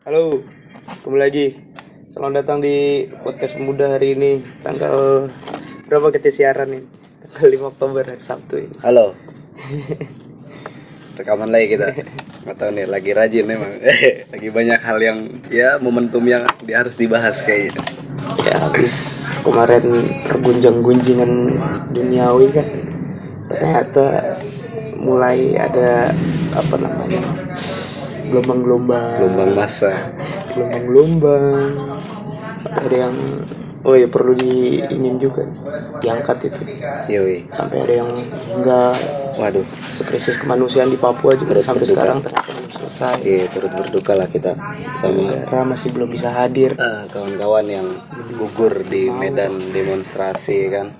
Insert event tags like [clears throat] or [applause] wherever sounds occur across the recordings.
Halo, kembali lagi. Selamat datang di podcast pemuda hari ini tanggal berapa kita siaran nih? Tanggal 5 Oktober hari Sabtu ini. Halo. Rekaman lagi kita. Gak tahu nih, lagi rajin emang. [laughs] lagi banyak hal yang ya momentum yang di- harus dibahas kayaknya. Ya habis kemarin tergunjang-gunjingan duniawi kan ternyata mulai ada apa namanya gelombang-gelombang Gelombang masa. gelombang-gelombang ada yang oh ya perlu diingin juga diangkat itu Yoi. sampai ada yang enggak Waduh. krisis kemanusiaan di Papua juga sampai sekarang ternyata belum selesai Iya, turut berduka lah kita sama negara masih belum bisa hadir eh, kawan-kawan yang gugur di medan demonstrasi kan.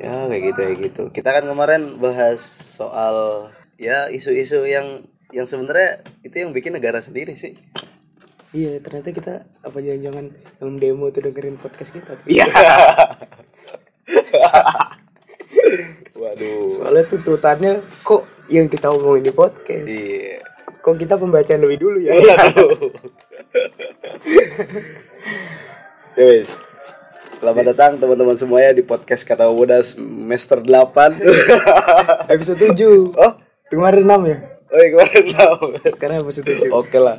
Ya kayak gitu kayak gitu. Kita kan kemarin bahas soal ya isu-isu yang yang sebenarnya itu yang bikin negara sendiri sih. iya ternyata kita apa jangan-jangan dalam demo tuh dengerin podcast kita [laughs] iya Waduh. soalnya tuntutannya kok yang kita omongin di podcast Iya. kok kita pembacaan lebih dulu ya Ya wis. Selamat datang teman-teman semuanya di podcast Kata Muda semester 8. [laughs] episode 7 oh, kemarin 6 ya oh iya, kemarin tahu. sekarang episode 7 Oke lah.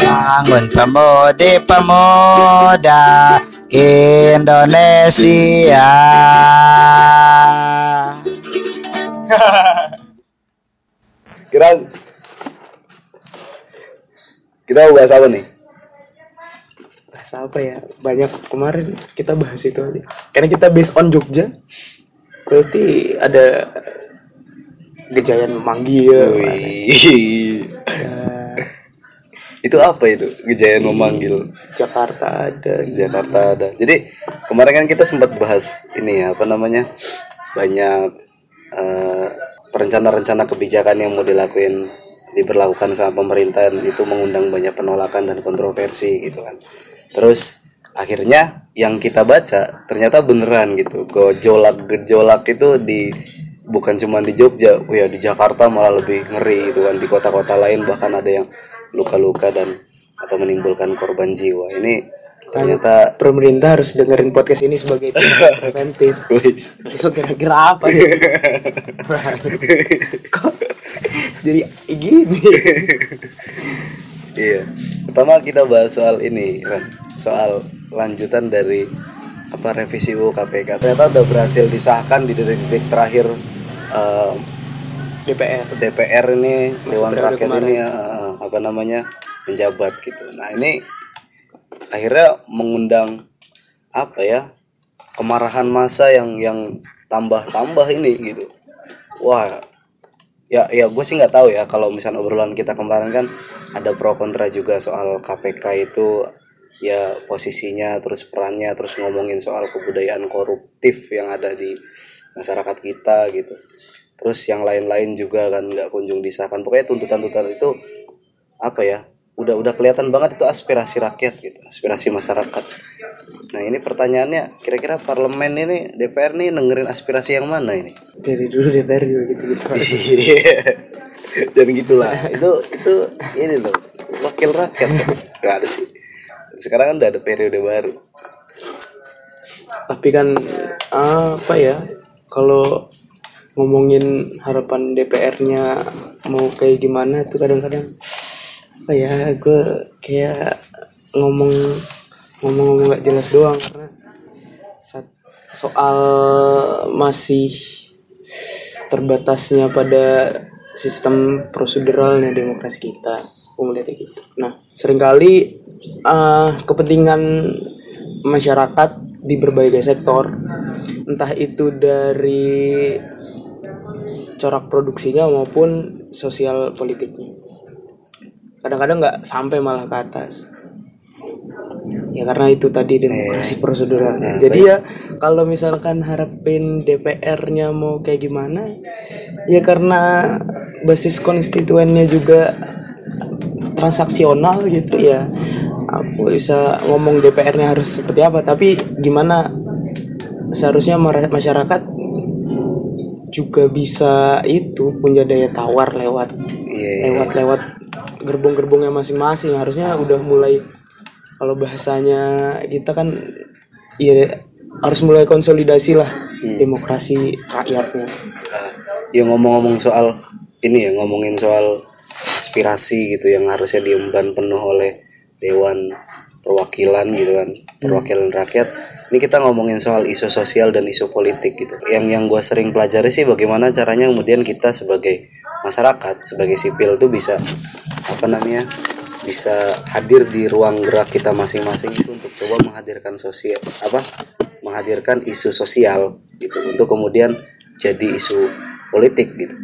Bangun pemudi pemuda Indonesia Kira kita mau bahas apa nih? bahas apa ya banyak kemarin kita bahas itu aja karena kita based on Jogja berarti ada Gejayan memanggil itu apa itu? Kejayaan memanggil Jakarta ada Jakarta ada. Jadi kemarin kan kita sempat bahas ini ya apa namanya banyak eh, rencana-rencana kebijakan yang mau dilakuin diberlakukan sama pemerintahan itu mengundang banyak penolakan dan kontroversi gitu kan. Terus akhirnya yang kita baca ternyata beneran gitu gejolak gejolak itu di bukan cuma di Jogja, oh ya di Jakarta malah lebih ngeri gitu kan di kota-kota lain bahkan ada yang luka-luka dan apa menimbulkan korban jiwa. Ini ternyata pemerintah harus dengerin podcast ini sebagai [laughs] preventif besok kira-kira apa ya [laughs] kok jadi gini Iya. Pertama kita bahas soal ini, soal lanjutan dari apa revisi UU KPK. Ternyata udah berhasil disahkan di detik-detik terakhir DPR DPR ini Dewan Rakyat kemarin. ini eh, apa namanya menjabat gitu. Nah ini akhirnya mengundang apa ya kemarahan massa yang yang tambah-tambah ini gitu. Wah ya ya gue sih nggak tahu ya kalau misalnya obrolan kita kemarin kan ada pro kontra juga soal KPK itu ya posisinya terus perannya terus ngomongin soal kebudayaan koruptif yang ada di masyarakat kita gitu terus yang lain-lain juga kan nggak kunjung disahkan pokoknya tuntutan-tuntutan itu apa ya udah udah kelihatan banget itu aspirasi rakyat gitu aspirasi masyarakat nah ini pertanyaannya kira-kira parlemen ini DPR nih dengerin aspirasi yang mana ini dari dulu DPR juga gitu gitu. Dan gitulah. itu itu ini loh. Wakil rakyat. Gak ada sih. Sekarang kan udah ada periode baru. tapi kan apa ya kalau ngomongin harapan DPR-nya mau kayak gimana tuh kadang-kadang apa ya gue kayak ngomong ngomong-ngomong nggak jelas doang karena soal masih terbatasnya pada sistem proseduralnya demokrasi kita aku melihatnya gitu. Nah sering kali eh, kepentingan masyarakat di berbagai sektor. Entah itu dari corak produksinya maupun sosial politiknya. Kadang-kadang nggak sampai malah ke atas. Ya karena itu tadi demokrasi proseduralnya jadi ya kalau misalkan harapin DPR-nya mau kayak gimana ya karena basis konstituennya juga transaksional gitu ya aku bisa ngomong DPR-nya harus seperti apa tapi gimana seharusnya masyarakat juga bisa itu punya daya tawar lewat Iya, iya, lewat-lewat gerbong-gerbongnya masing-masing. Harusnya udah mulai kalau bahasanya kita kan iya harus mulai konsolidasi lah Hmm. demokrasi rakyatnya. Ah, ya ngomong-ngomong soal ini ya ngomongin soal aspirasi gitu yang harusnya diemban penuh oleh dewan perwakilan gitu kan perwakilan rakyat. Ini kita ngomongin soal isu sosial dan isu politik gitu. Yang yang gue sering pelajari sih bagaimana caranya kemudian kita sebagai masyarakat sebagai sipil tuh bisa apa namanya bisa hadir di ruang gerak kita masing-masing itu untuk coba menghadirkan sosial apa menghadirkan isu sosial gitu untuk kemudian jadi isu politik gitu.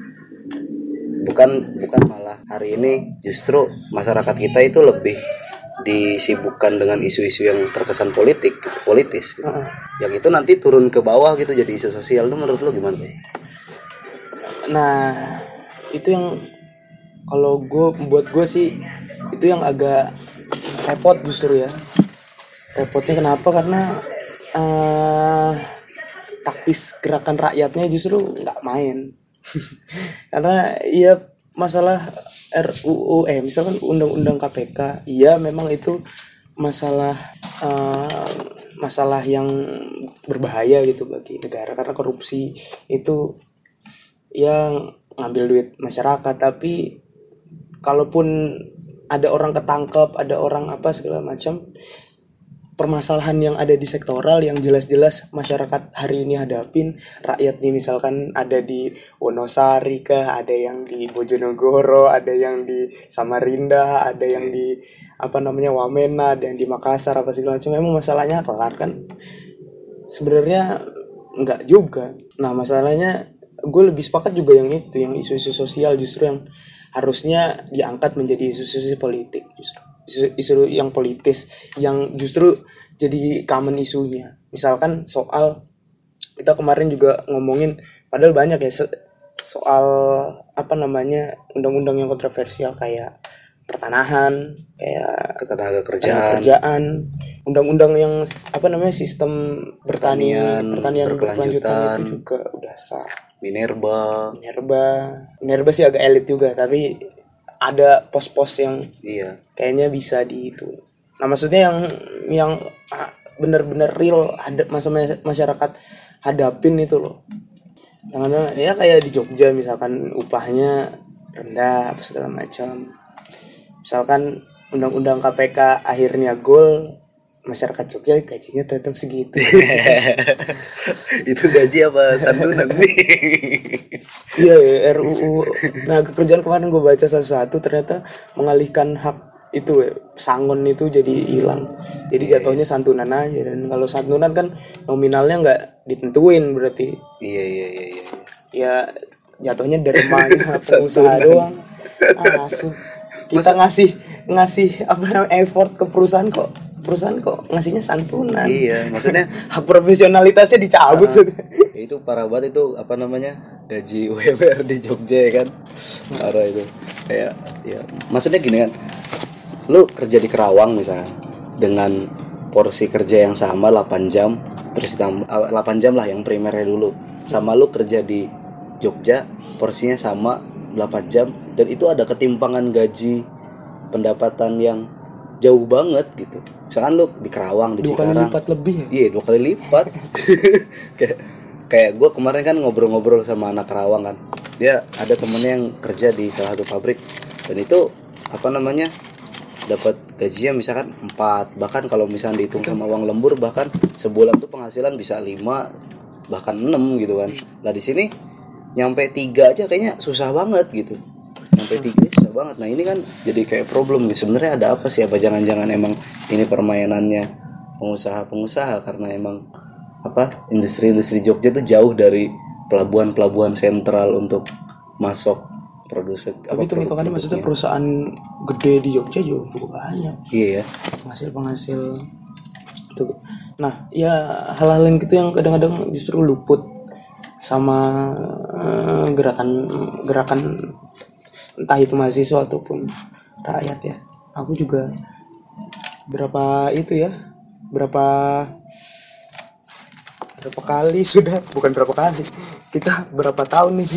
Bukan bukan malah hari ini justru masyarakat kita itu lebih disibukkan dengan isu-isu yang terkesan politik gitu, politis. Gitu. Heeh. yang itu nanti turun ke bawah gitu jadi isu sosial. Itu menurut lo gimana? Nah itu yang kalau gue buat gue sih itu yang agak repot justru ya. Repotnya kenapa? Karena eh taktis gerakan rakyatnya justru nggak main. [laughs] Karena iya masalah RUU eh misalkan undang-undang KPK iya memang itu masalah eh, masalah yang berbahaya gitu bagi negara karena korupsi itu yang ngambil duit masyarakat. Tapi kalaupun ada orang ketangkep ada orang apa segala macam permasalahan yang ada di sektoral yang jelas-jelas masyarakat hari ini hadapin. Rakyat nih misalkan ada di Wonosari kah ada yang di Bojonegoro ada yang di Samarinda ada yang di apa namanya Wamena ada yang di Makassar apa segala macam. Memang masalahnya kelar kan? Sebenarnya nggak juga. Nah masalahnya gue lebih sepakat juga yang itu yang isu-isu sosial justru yang harusnya diangkat menjadi isu-isu politik justru isu, isu yang politis yang justru jadi common isunya. Misalkan soal kita kemarin juga ngomongin padahal banyak ya soal apa namanya undang-undang yang kontroversial kayak pertanahan kayak ketenaga tenaga kerjaan. kerjaan undang-undang yang apa namanya sistem Pertanian pertanian berkelanjutan. berkelanjutan itu juga udah sah. Minerba. Minerba. Minerba sih agak elit juga tapi ada pos-pos yang iya. kayaknya bisa di itu. Nah maksudnya yang yang ah, bener-bener real ada masa masyarakat hadapin itu loh. Yang ada ya kayak di Jogja misalkan upahnya rendah apa segala macam. Misalkan undang-undang KPK akhirnya gol masyarakat Jogja gajinya tetap segitu. [laughs] Itu gaji apa santunan nih [laughs] iya ya, RUU nah kerjaan kemarin gue baca satu-satu ternyata mengalihkan hak itu ya, sangon itu jadi hilang. Jadi jatuhnya santunan aja. Dan kalau santunan kan nominalnya nggak ditentuin berarti. Iya iya iya iya. Ya jatuhnya dari mana [laughs] pengusaha doang. Asu kita ngasih ngasih apa namanya effort ke perusahaan kok perusahaan kok ngasihnya santunan. Iya maksudnya [laughs] hak profesionalitasnya dicabut. Ya itu parah banget itu apa namanya gaji UMR di Jogja ya kan? Parah itu. Kayak ya maksudnya gini kan lu kerja di Kerawang misalnya dengan porsi kerja yang sama 8 jam terus ditambah ah, 8 jam lah yang primernya dulu. Sama lu kerja di Jogja porsinya sama 8 jam dan itu ada ketimpangan gaji pendapatan yang jauh banget gitu misalkan lu di Kerawang di dua kali Cikarang lipat lebih ya Iya dua kali lipat. [laughs] kayak kayak gue kemarin kan ngobrol-ngobrol sama anak Kerawang kan. Dia ada temennya yang kerja di salah satu pabrik dan itu apa namanya dapat gajinya misalkan 4 bahkan kalau misalnya dihitung sama uang lembur bahkan sebulan tuh penghasilan bisa 5 bahkan 6 gitu kan. Lah di sini nyampe tiga aja kayaknya susah banget gitu. Nyampe tiga susah banget. Nah ini kan jadi kayak problem gitu. Sebenarnya ada apa sih? Apa jangan-jangan emang ini permainannya pengusaha-pengusaha karena emang apa industri-industri Jogja tuh jauh dari pelabuhan-pelabuhan sentral untuk masuk produksi tapi itu hitungannya maksudnya perusahaan gede di Jogja juga cukup banyak. Iya ya. Penghasil penghasil itu. Nah ya hal-hal yang gitu yang kadang-kadang justru luput sama eh, gerakan gerakan entah itu mahasiswa ataupun rakyat ya. Aku juga berapa itu ya? Berapa berapa kali sudah? Bukan berapa kali kita berapa tahun nih?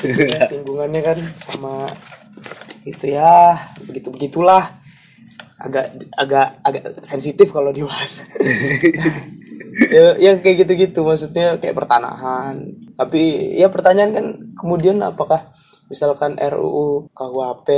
Ya, singgungannya kan sama itu ya begitu begitulah. Agak agak agak sensitif kalau dibahas. [laughs] Ya yang kayak gitu-gitu maksudnya kayak pertanahan. Tapi ya pertanyaan kan kemudian apakah misalkan RUU KUHP,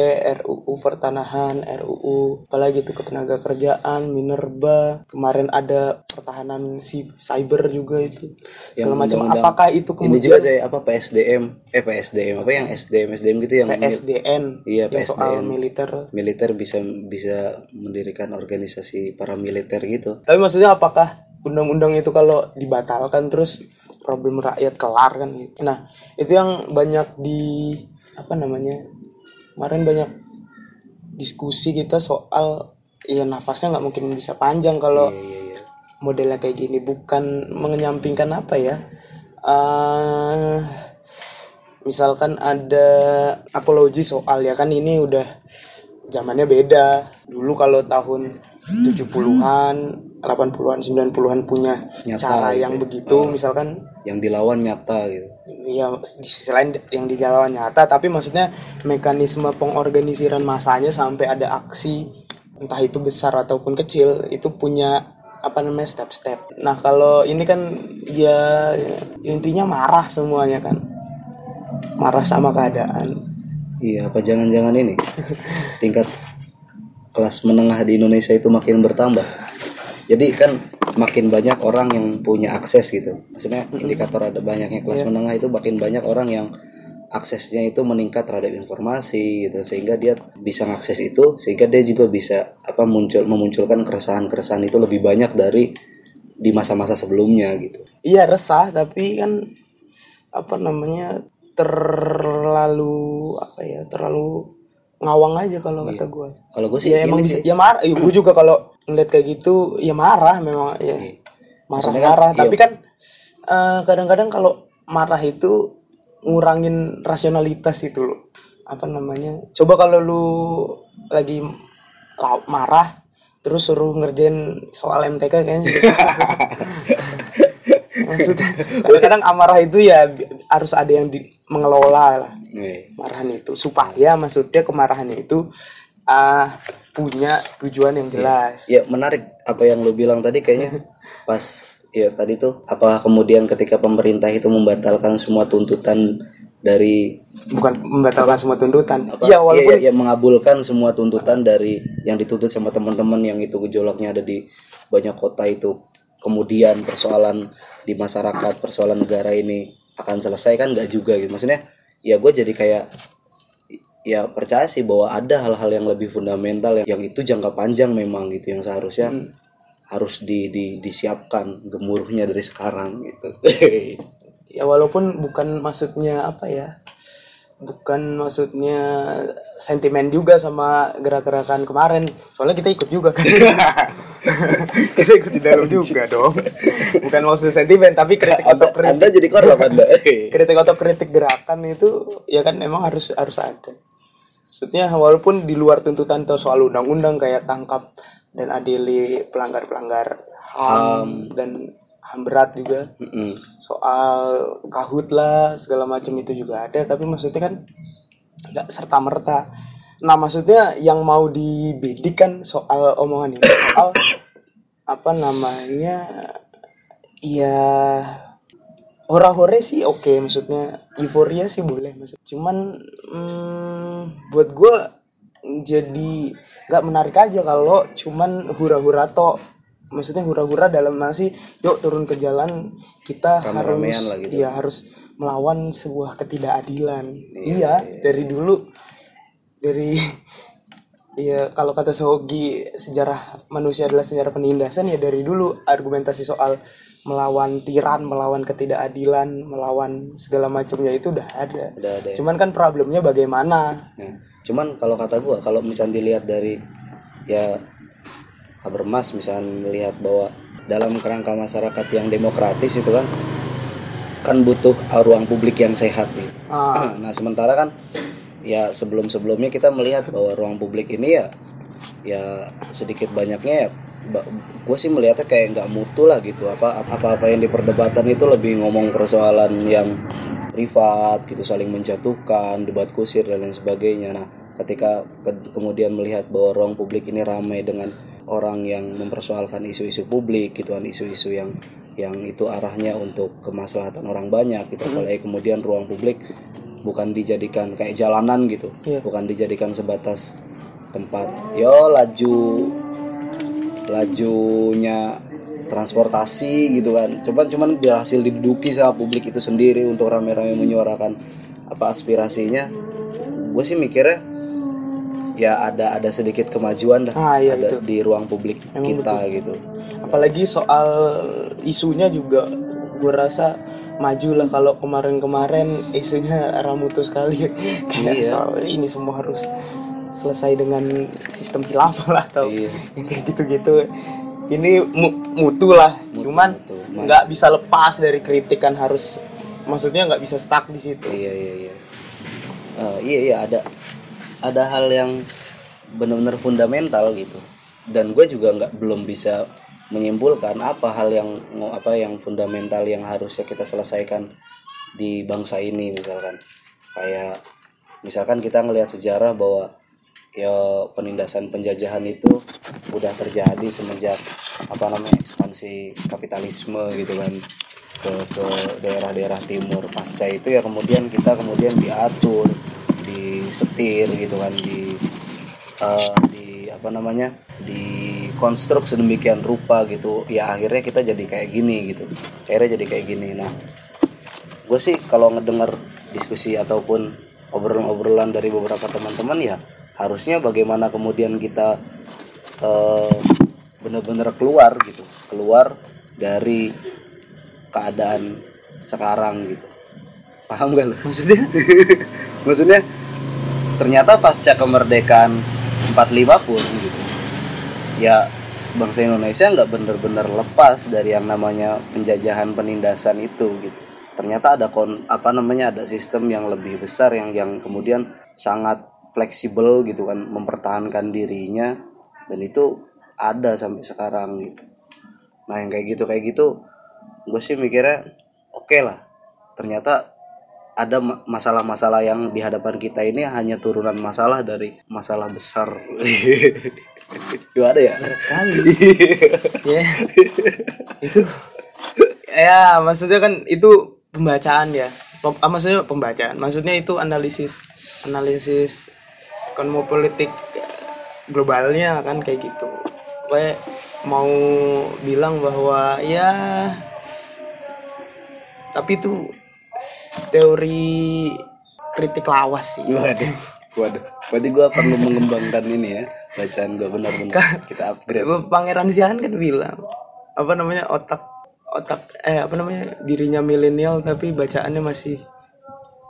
RUU pertanahan, RUU apalagi itu ketenaga kerjaan, minerba, kemarin ada pertahanan si cyber juga itu. Segala macam apakah itu ini juga kemudian kayak apa PSDM eh PSDM apa yang SDM SDM gitu yang PSDN Iya, yang soal PSDN. militer. militer bisa bisa mendirikan organisasi paramiliter gitu Tapi maksudnya apakah undang-undang itu kalau dibatalkan terus problem rakyat kelar kan gitu. Nah, itu yang banyak di apa namanya? Kemarin banyak diskusi kita soal ya nafasnya nggak mungkin bisa panjang kalau iya iya modelnya kayak gini bukan menyampingkan apa ya eh misalkan ada apologi soal ya kan ini udah zamannya beda dulu kalau tahun 70-an 80-an 90-an punya Nyata cara gitu yang ya. begitu misalkan yang dilawan nyata gitu ya di sisi lain yang dijalankan nyata tapi maksudnya mekanisme pengorganisiran masanya sampai ada aksi entah itu besar ataupun kecil itu punya apa namanya step-step. Nah kalau ini kan ya intinya marah semuanya kan marah sama keadaan. iya apa jangan-jangan ini [laughs] tingkat kelas menengah di Indonesia itu makin bertambah jadi kan makin banyak orang yang punya akses gitu. Maksudnya indikator ada banyaknya kelas menengah itu makin banyak orang yang aksesnya itu meningkat terhadap informasi gitu. Sehingga dia bisa mengakses itu sehingga dia juga bisa apa muncul memunculkan keresahan-keresahan itu lebih banyak dari di masa-masa sebelumnya gitu. Iya resah tapi kan apa namanya terlalu apa ya terlalu ngawang aja kalau kata gue. kalau gue sih ya emang bisa sih ya marah ya, gue juga kalau ngeliat kayak gitu ya marah memang ya. Marah-marah Maksudnya kan, tapi kan eh, kadang-kadang kalau marah itu ngurangin rasionalitas itu loh. Apa namanya? Coba kalau lu lagi la- marah terus suruh ngerjain soal MTK kayaknya susah. [laughs] maksudnya kadang-kadang amarah itu ya harus ada yang di, mengelola lah. Nih. marahan itu supaya maksudnya kemarahannya itu ah punya tujuan yang jelas. Ya menarik apa yang lu bilang tadi kayaknya. [laughs] Pas ya tadi tuh apa kemudian ketika pemerintah itu membatalkan semua tuntutan dari bukan membatalkan semua tuntutan. Apa? Ya walaupun ya, ya, mengabulkan semua tuntutan dari yang dituntut sama teman-teman yang itu gejolaknya ada di banyak kota itu. Kemudian persoalan di masyarakat persoalan negara ini akan selesai kan? Nggak juga gitu. Maksudnya ya gue jadi kayak ya percaya sih bahwa ada hal-hal yang lebih fundamental yang, yang itu jangka panjang memang gitu yang seharusnya harus di, di disiapkan gemuruhnya dari sekarang gitu. [laughs] Ya walaupun bukan maksudnya apa ya bukan maksudnya sentimen juga sama gerak-gerakan kemarin soalnya kita ikut juga kan. [laughs] Kita ikut di dalam juga dong. Bukan maksud sentimen tapi kritik anda, otokritik anda jadi korban anda kritik otokritik gerakan itu ya kan memang harus harus ada maksudnya walaupun di luar tuntutan atau soal undang-undang kayak tangkap dan adili pelanggar-pelanggar ham dan ham berat juga. Mm-mm. soal kahut lah segala macam itu juga ada. Tapi maksudnya kan nggak serta merta nah maksudnya yang mau dibidik kan soal omongan ini soal [coughs] apa namanya ya hora-hore sih oke maksudnya euforia sih boleh maksud cuman hmm, buat gue jadi nggak menarik aja kalau cuman hura-hura toh maksudnya hura-hura dalam nasi yuk turun ke jalan kita Rame-ramean harus gitu. ya harus melawan sebuah ketidakadilan. Iya, dari dulu dari ya kalau kata Sohogi sejarah manusia adalah sejarah penindasan ya dari dulu argumentasi soal melawan tiran melawan ketidakadilan melawan segala macamnya itu udah ada Udah ada ya. cuman kan problemnya bagaimana Nah, cuman kalau kata gua kalau misal dilihat dari ya Habermas misal melihat bahwa dalam kerangka masyarakat yang demokratis itu kan kan butuh ruang publik yang sehat nih. Ah. [clears throat] Nah, sementara kan ya sebelum-sebelumnya kita melihat bahwa ruang publik ini ya ya sedikit banyaknya ya gue sih melihatnya kayak nggak mutu lah gitu. Apa apa apa yang diperdebatkan itu lebih ngomong persoalan yang privat gitu saling menjatuhkan debat kusir dan lain sebagainya. Nah ketika ke- kemudian melihat bahwa ruang publik ini ramai dengan orang yang mempersoalkan isu-isu publik gitu kan isu-isu yang yang itu arahnya untuk kemaslahatan orang banyak gitu. Apalagi kemudian ruang publik bukan dijadikan kayak jalanan gitu. Iya. bukan dijadikan sebatas tempat yo laju lajunya transportasi gitu kan. Cuman cuman berhasil diduduki sama publik itu sendiri untuk rame-rame menyuarakan apa aspirasinya. Gue sih mikirnya ya ada ada sedikit kemajuan dah Ah, iya, ada itu. di ruang publik Emang kita gitu. Apalagi soal isunya juga gue rasa maju lah kalau kemarin-kemarin isunya ramutu sekali. [laughs] Kayak Iya. soal ini semua harus selesai dengan sistem khilafah lah atau Iya. yang kayak gitu-gitu. Ini mu- mutu lah. Cuman mutu. nggak bisa lepas dari kritikan harus maksudnya nggak bisa stuck di situ. Iya iya iya. Eh, iya iya ada ada hal yang benar-benar fundamental gitu. Dan gue juga nggak belum bisa menyimpulkan apa hal yang apa yang fundamental yang harusnya kita selesaikan di bangsa ini misalkan. Kayak misalkan kita ngelihat sejarah bahwa ya penindasan penjajahan itu udah terjadi semenjak apa namanya ekspansi kapitalisme gitu kan ke ke daerah-daerah timur. Pasca itu ya kemudian kita kemudian diatur disetir gitu kan di eh, di apa namanya di konstruk sedemikian rupa gitu. Ya akhirnya kita jadi kayak gini gitu. Akhirnya jadi kayak gini. Nah gue sih kalau ngedenger diskusi ataupun obrolan-obrolan dari beberapa teman-teman ya harusnya bagaimana kemudian kita eh, benar-benar keluar gitu. Keluar dari keadaan sekarang gitu. Paham gak lo maksudnya? [laughs] Maksudnya ternyata pasca kemerdekaan 45 pun gitu ya bangsa Indonesia nggak bener-bener lepas dari yang namanya penjajahan penindasan itu gitu. Ternyata ada kon apa namanya ada sistem yang lebih besar yang yang kemudian sangat fleksibel gitu kan mempertahankan dirinya dan itu ada sampai sekarang gitu. Nah yang kayak gitu kayak gitu gue sih mikirnya oke lah. Ternyata ada ma- masalah-masalah yang di hadapan kita ini hanya turunan masalah dari masalah besar. [laughs] Gimana ya? berat sekali. [laughs] Ya itu ya maksudnya kan itu pembacaan ya. Pem- ah, maksudnya pembacaan. Maksudnya itu analisis analisis kosmopolitik globalnya kan kayak gitu. Gue mau bilang bahwa ya tapi itu teori kritik lawas sih Waduh. Waduh. Berarti gue perlu mengembangkan ini ya. Bacaan gue benar-benar kita upgrade. Pangeran Siahan kan bilang apa namanya otak otak eh apa namanya dirinya milenial tapi bacaannya masih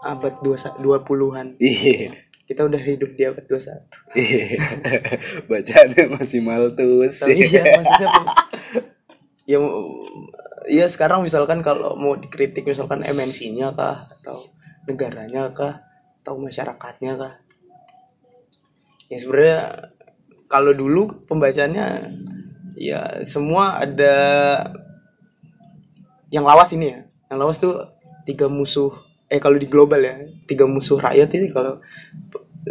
abad 20-an. Iya. Kita udah hidup di abad 21. Iya. Bacaannya masih maltus. Tapi ya maksudnya ya ya sekarang misalkan kalau mau dikritik misalkan MNC-nya kah atau negaranya kah atau masyarakatnya kah. Ya sebenarnya kalau dulu pembacaannya ya semua ada yang lawas ini ya. Yang lawas tuh tiga musuh eh kalau di global ya, tiga musuh rakyat ini kalau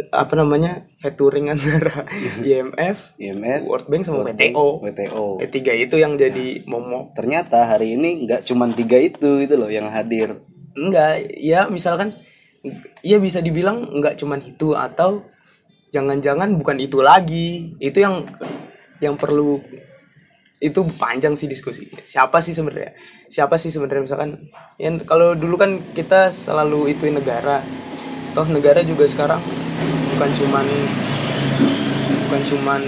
apa namanya featuring antara [laughs] IMF, IMF, World Bank sama World Bank, WTO. WTO. Ketiga itu yang jadi momok. Ternyata hari ini nggak cuma tiga itu gitu loh yang hadir. Enggak, ya misalkan ya bisa dibilang enggak cuman itu atau jangan-jangan bukan itu lagi. Itu yang yang perlu itu panjang sih diskusi. Siapa sih sebenarnya? Siapa sih sebenarnya misalkan yang kalau dulu kan kita selalu ituin negara. Toh negara juga sekarang bukan cuman bukan cuman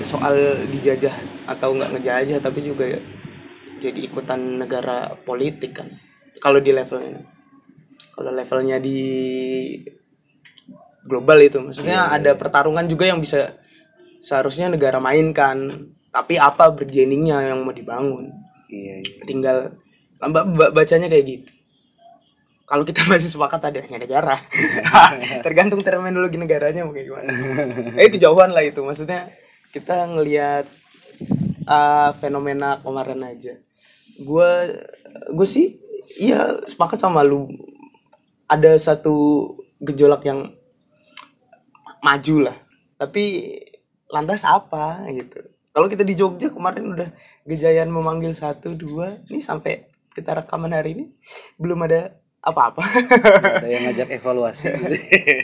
soal dijajah atau nggak ngejajah tapi juga jadi ikutan negara politik kan kalau di levelnya. Kalau levelnya di global itu maksudnya ada pertarungan juga yang bisa seharusnya negara mainkan tapi apa bergeningnya yang mau dibangun? Iya, iya. tinggal ba- ba- bacanya kayak gitu kalau kita [laughs] masih sepakat adanya negara. [laughs] Tergantung terminologi negaranya mau kayak gimana. [laughs] Eh kejauhan lah itu. Maksudnya kita ngelihat uh, fenomena kemarin aja. Gue gue sih iya sepakat sama lu. Ada satu gejolak yang maju lah. Tapi lantas apa gitu. Kalau kita di Jogja kemarin udah Gejayan memanggil satu dua ini sampai kita rekaman hari ini belum ada apa-apa ada yang ngajak evaluasi gitu.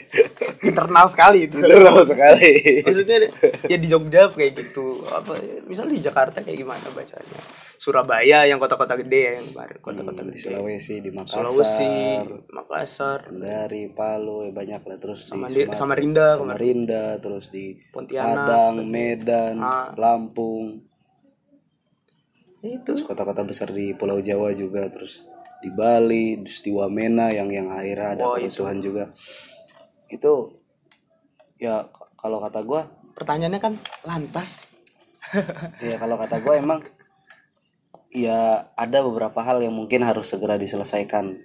[laughs] internal sekali itu Bener sekali. maksudnya ya di Jogja kayak gitu apa misalnya di Jakarta kayak gimana bacanya Surabaya yang kota-kota gede ya yang baru kota-kota di gede Sulawesi, di Makassar, Sulawesi Makassar Kendari, Palu, ya banyak lah terus Sama di di- Sumatera, Samarinda kemarin. Samarinda, terus di Pontianak. Padang, Medan, Ah. Lampung, itu terus kota-kota besar di Pulau Jawa juga, terus di Bali, terus di Wamena yang yang akhirnya ada itu. kerusuhan juga. Itu ya kalau kata gua, pertanyaannya kan lantas [laughs] ya kalau kata gua emang ya ada beberapa hal yang mungkin harus segera diselesaikan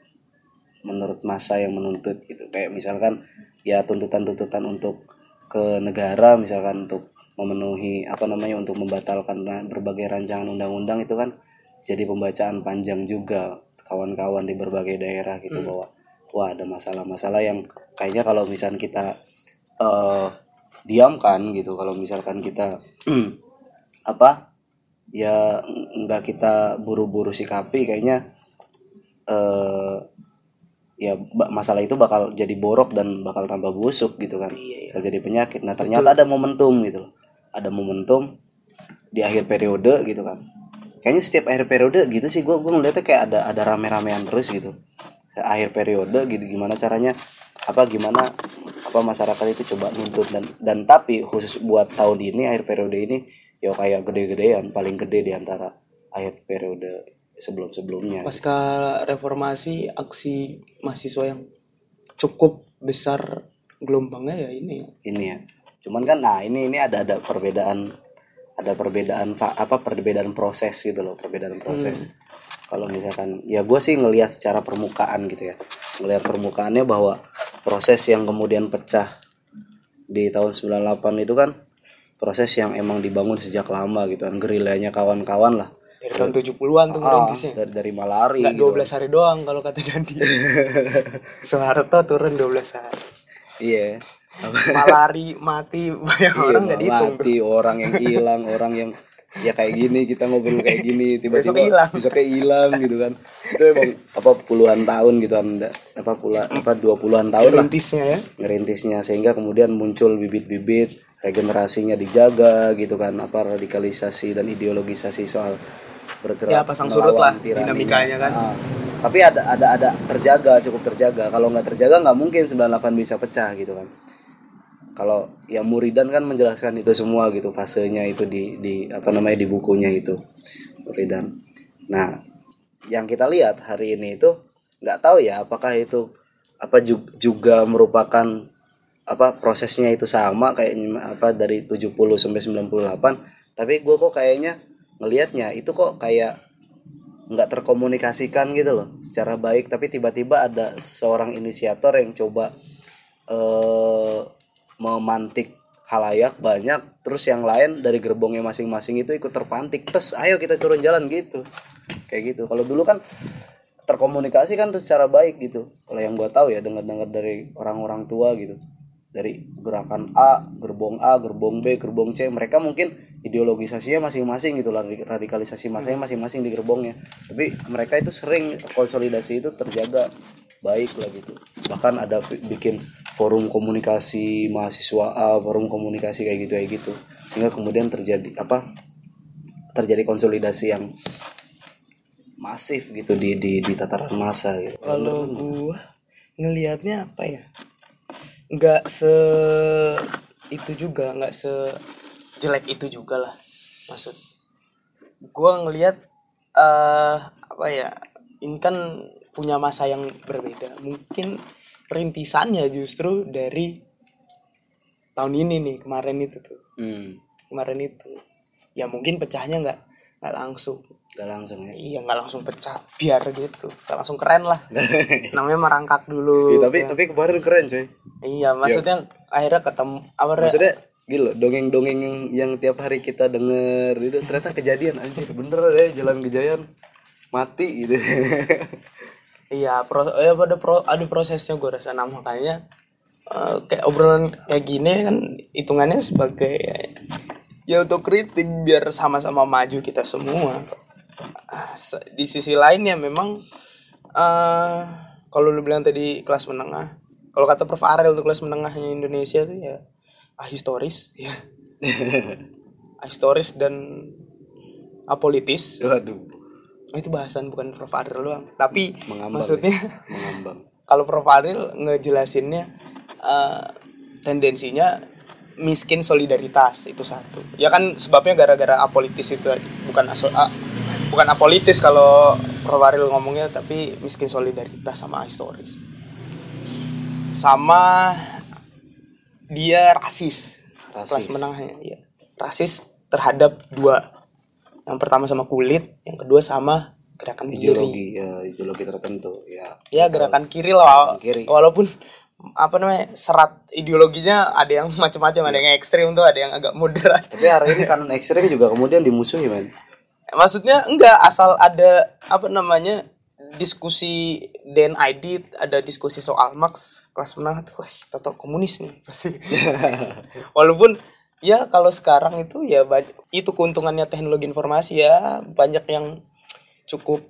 menurut masa yang menuntut gitu kayak misalkan ya tuntutan-tuntutan untuk ke negara misalkan untuk memenuhi apa namanya untuk membatalkan berbagai rancangan undang-undang itu kan jadi pembacaan panjang juga kawan-kawan di berbagai daerah gitu bahwa wah ada masalah-masalah yang kayaknya kalau misalkan kita eh diamkan gitu kalau misalkan kita [clears throat] apa ya nggak kita buru-buru sikapi kayaknya eh ya masalah itu bakal jadi borok dan bakal tambah busuk gitu kan. Iya, iya. bakal jadi penyakit. Nah ternyata ada momentum gitu loh. Ada momentum di akhir periode gitu kan kayaknya setiap akhir periode gitu sih. Gue gue ngeliatnya kayak ada ada rame-ramean terus gitu. Akhir periode gitu gimana caranya apa gimana apa masyarakat itu coba nuntut. Dan dan tapi khusus buat tahun ini akhir periode ini ya kayak gede-gedean paling gede di antara akhir periode sebelum-sebelumnya. Pasca reformasi aksi mahasiswa yang cukup besar gelombangnya ya ini ya. ini ya. Cuman kan nah ini ini ada ada perbedaan ada perbedaan apa perbedaan proses gitu loh perbedaan proses. Kalau misalkan ya gue sih ngelihat secara permukaan gitu ya. Ngelihat permukaannya bahwa proses yang kemudian pecah di tahun 98 itu kan proses yang emang dibangun sejak lama gitu kan gerilanya kawan-kawan lah. Dari tahun 70-an tuh Ah, merintisnya dari, dari malari nggak gitu. 12 hari doang kalau kata Dandi. [laughs] Soeharto turun 12 hari. Iya malari mati banyak orang Iya, nggak dihitung tuh. mati orang yang hilang orang yang ya kayak gini kita ngobrol kayak gini [laughs] tiba-tiba hilang. besoknya hilang gitu kan itu emang apa puluhan tahun gitu apa pula apa dua puluhan tahun lah Rintisnya ya ngerintisnya sehingga kemudian muncul bibit-bibit regenerasinya dijaga gitu kan apa radikalisasi dan ideologisasi soal bergerak Ya, pasang surut lah tiraninya. dinamikanya kan. Ah, tapi ada ada ada terjaga cukup terjaga kalau nggak terjaga nggak mungkin 98 bisa pecah gitu kan kalau ya Muridan kan menjelaskan itu semua gitu fasenya itu di di apa namanya di bukunya itu Muridan. Nah yang kita lihat hari ini itu nggak tahu ya apakah itu apa ju- juga merupakan apa prosesnya itu sama kayak apa dari 70 sampai 98 tapi gue kok kayaknya ngelihatnya itu kok kayak nggak terkomunikasikan gitu loh secara baik tapi tiba-tiba ada seorang inisiator yang coba eh memantik halayak banyak terus yang lain dari gerbongnya masing-masing itu ikut terpantik. Tes ayo kita turun jalan gitu. Kayak gitu. Kalau dulu kan terkomunikasi kan secara baik gitu. Kalau yang gua tahu ya dengar-dengar dari orang-orang tua gitu. Dari gerakan A gerbong A gerbong B gerbong C mereka mungkin ideologisasinya masing-masing gitu. Radikalisasi masanya masing-masing di gerbongnya. Tapi mereka itu sering konsolidasi itu terjaga baik lah gitu. Bahkan ada bi- bikin forum komunikasi mahasiswa A forum komunikasi kayak gitu kayak gitu. Sehingga kemudian terjadi apa terjadi konsolidasi yang masif gitu di di di tataran massa gitu. Kalau gua ngelihatnya apa ya? Nggak se itu juga nggak se jelek itu juga lah. Maksud gua ngelihat eh apa ya ini kan punya masa yang berbeda. Mungkin rintisannya justru dari tahun ini nih kemarin itu tuh. Hmm, kemarin itu. Ya mungkin pecahnya nggak nggak langsung. Udah langsung ya? Iya nggak langsung pecah biar gitu. Nggak langsung keren lah. [laughs] Namanya merangkak dulu Iya, tapi tapi kemarin keren coy iya maksudnya akhirnya ketemu apa maksudnya gila dongeng-dongeng yang, yang tiap hari kita denger itu ternyata kejadian anjir. Bener deh jalan gejayan mati gitu [laughs] iya pro, ya ada pro ada prosesnya gue rasa. Nah makanya eh, kayak obrolan kayak gini kan hitungannya sebagai ya untuk kritik biar sama-sama maju kita semua. Ah, se- di sisi lain ya memang eh kalau lu bilang tadi kelas menengah kalau kata Prof. Ariel tuh kelas menengahnya Indonesia tuh ya ahistoris ya. [laughs] Ahistoris dan apolitis. Waduh itu bahasan bukan Prof. Ariel doang. Tapi Mengambang maksudnya mengambang. [laughs] kalau Prof. Ariel ngejelasinnya eh, tendensinya miskin solidaritas itu satu. Ya kan sebabnya gara-gara apolitis itu bukan aso a- bukan apolitis kalau Prof. Ariel ngomongnya tapi miskin solidaritas sama historis. Sama dia rasis, Rasis. kelas menengahnya ya rasis terhadap dua yang pertama sama kulit yang kedua sama gerakan kiri. Ideologi ya ideologi tertentu ya. Ya gerakan kiri lah kiri. walaupun apa namanya serat ideologinya ada yang [laughs] macam-macam ada yang ekstrim tuh ada yang agak moderat. Tapi hari ini kanan ekstrem juga kemudian dimusuhi men. Maksudnya enggak asal ada apa namanya diskusi dan ID ada diskusi soal Marx kelas menengah tuh wah toto komunis nih pasti. [laughs] Walaupun ya kalau sekarang itu ya banyak, itu keuntungannya teknologi informasi ya banyak yang cukup